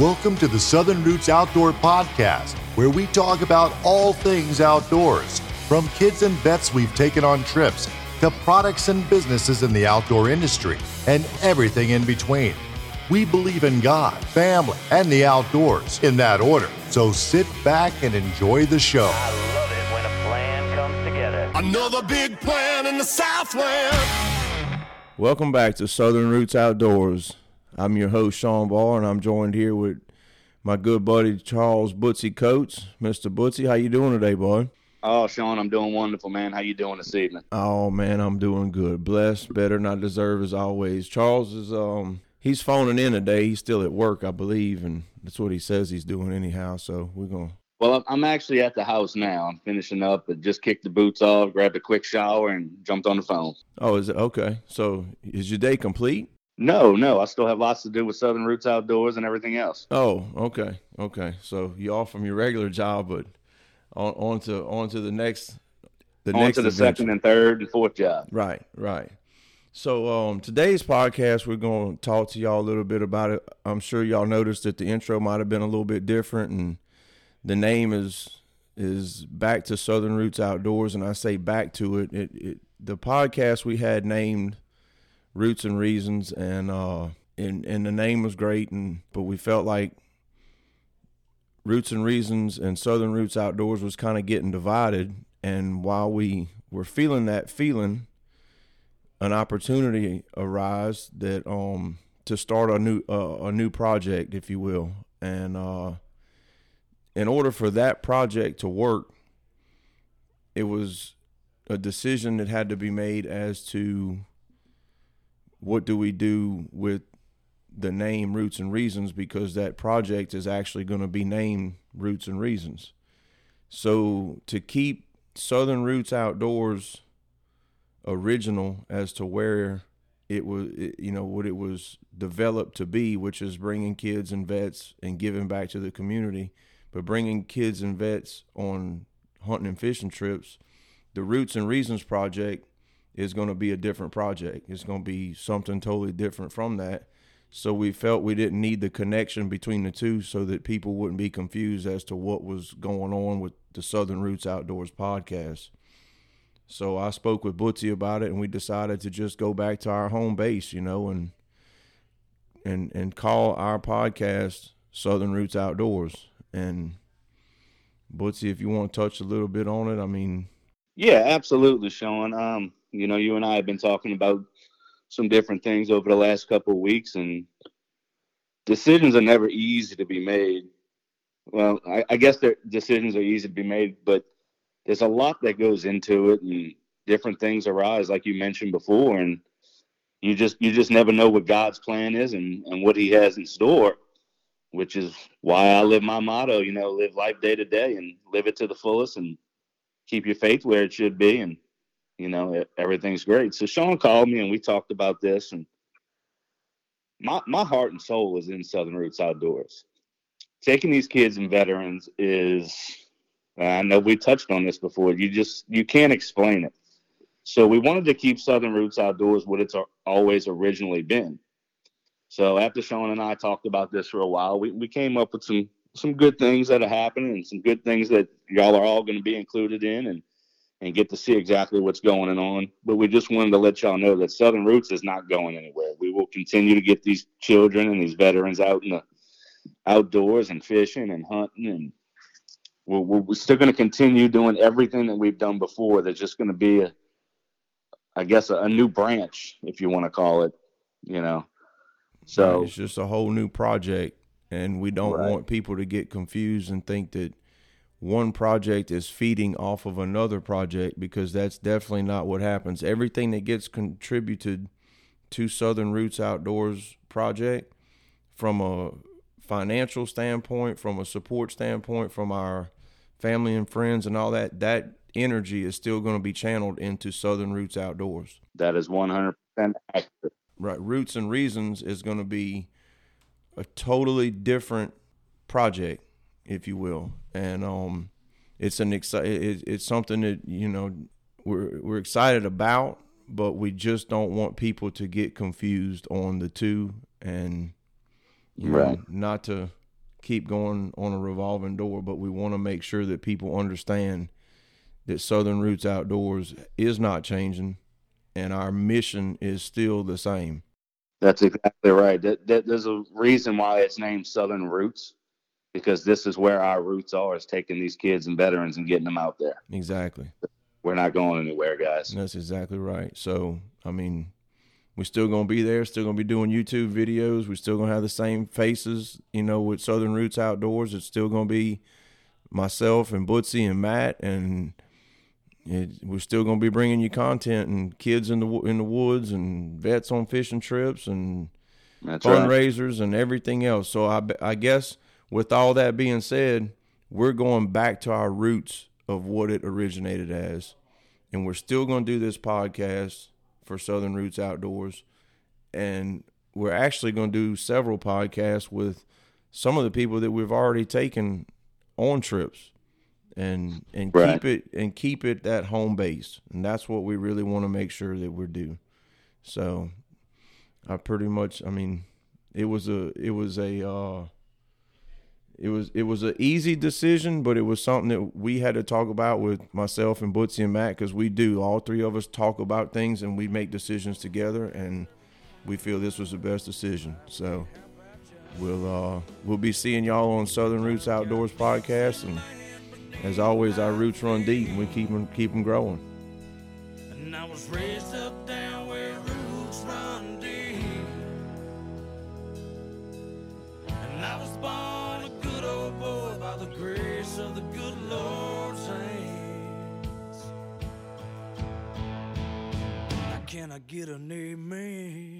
Welcome to the Southern Roots Outdoor Podcast, where we talk about all things outdoors. From kids and vets we've taken on trips to products and businesses in the outdoor industry and everything in between. We believe in God, family, and the outdoors in that order. So sit back and enjoy the show. I love it when a plan comes together. Another big plan in the Southland. Welcome back to Southern Roots Outdoors. I'm your host Sean Barr, and I'm joined here with my good buddy Charles Bootsy Coates. Mr. Bootsy, how you doing today, boy? Oh, Sean, I'm doing wonderful, man. How you doing this evening? Oh man, I'm doing good. Blessed, better than I deserve as always. Charles is um he's phoning in today. He's still at work, I believe, and that's what he says he's doing anyhow. So we're gonna Well, I'm- I'm actually at the house now. I'm finishing up, but just kicked the boots off, grabbed a quick shower, and jumped on the phone. Oh, is it okay? So is your day complete? No, no, I still have lots to do with Southern Roots Outdoors and everything else. Oh, okay, okay. So you off from your regular job, but on on to on to the next the on next to the adventure. second and third and fourth job. Right, right. So um, today's podcast, we're going to talk to y'all a little bit about it. I'm sure y'all noticed that the intro might have been a little bit different, and the name is is back to Southern Roots Outdoors, and I say back to it. It, it the podcast we had named Roots and Reasons, and uh, and and the name was great, and but we felt like Roots and Reasons and Southern Roots Outdoors was kind of getting divided, and while we were feeling that feeling an opportunity arise that um to start a new uh, a new project if you will. And uh in order for that project to work it was a decision that had to be made as to what do we do with the name roots and reasons? Because that project is actually going to be named roots and reasons. So to keep southern roots outdoors original as to where it was it, you know what it was developed to be which is bringing kids and vets and giving back to the community but bringing kids and vets on hunting and fishing trips the roots and reasons project is going to be a different project it's going to be something totally different from that so we felt we didn't need the connection between the two so that people wouldn't be confused as to what was going on with the southern roots outdoors podcast so I spoke with Bootsy about it, and we decided to just go back to our home base, you know, and and and call our podcast Southern Roots Outdoors. And Bootsy, if you want to touch a little bit on it, I mean, Yeah, absolutely, Sean. Um, you know, you and I have been talking about some different things over the last couple of weeks, and decisions are never easy to be made. Well, I, I guess their decisions are easy to be made, but there's a lot that goes into it, and different things arise, like you mentioned before, and you just you just never know what God's plan is and and what He has in store, which is why I live my motto. You know, live life day to day and live it to the fullest, and keep your faith where it should be, and you know everything's great. So Sean called me and we talked about this, and my my heart and soul is in Southern Roots Outdoors. Taking these kids and veterans is, I know we touched on this before. You just you can't explain it. So we wanted to keep Southern Roots Outdoors what it's always originally been. So after Sean and I talked about this for a while, we, we came up with some some good things that are happening and some good things that y'all are all going to be included in and and get to see exactly what's going on. But we just wanted to let y'all know that Southern Roots is not going anywhere. We will continue to get these children and these veterans out in the outdoors and fishing and hunting and we're, we're still going to continue doing everything that we've done before. There's just going to be a, I guess, a, a new branch, if you want to call it, you know. So it's just a whole new project, and we don't Right. want people to get confused and think that one project is feeding off of another project because that's definitely not what happens. Everything that gets contributed to Southern Roots Outdoors project from a financial standpoint, from a support standpoint, from our family and friends and all that, that energy is still going to be channeled into Southern Roots Outdoors. that is 100% accurate. Right. Roots and Reasons is going to be a totally different project, if you will. And um it's an exci- it, it's something that, you know, we're we're excited about, but we just don't want people to get confused on the two and you know, Right. not to keep going on a revolving door, but we want to make sure that people understand that Southern Roots Outdoors is not changing and our mission is still the same. That's exactly right. That, that, there's a reason why it's named Southern Roots because this is where our roots are is taking these kids and veterans and getting them out there. Exactly. We're not going anywhere, guys. That's exactly right. So, I mean, we're still going to be there, still going to be doing YouTube videos. We're still going to have the same faces, you know, with Southern Roots Outdoors. It's still going to be myself and Bootsy and Matt and it, we're still going to be bringing you content and kids in the in the woods and vets on fishing trips and That's right. fundraisers and everything else. So I, I guess with all that being said, we're going back to our roots of what it originated as. And we're still going to do this podcast for Southern Roots Outdoors. And we're actually going to do several podcasts with some of the people that we've already taken on trips and and Right. keep it and keep it that home base. And that's what we really want to make sure that we're do. So I pretty much I mean it was a it was a uh it was it was an easy decision, but it was something that we had to talk about with myself and Bootsy and Matt because we do all three of us talk about things and we make decisions together, and we feel this was the best decision. So we'll uh, we'll be seeing y'all on Southern Roots Outdoors podcast, and as always, our roots run deep, and we keep them keep them growing. I get an amen?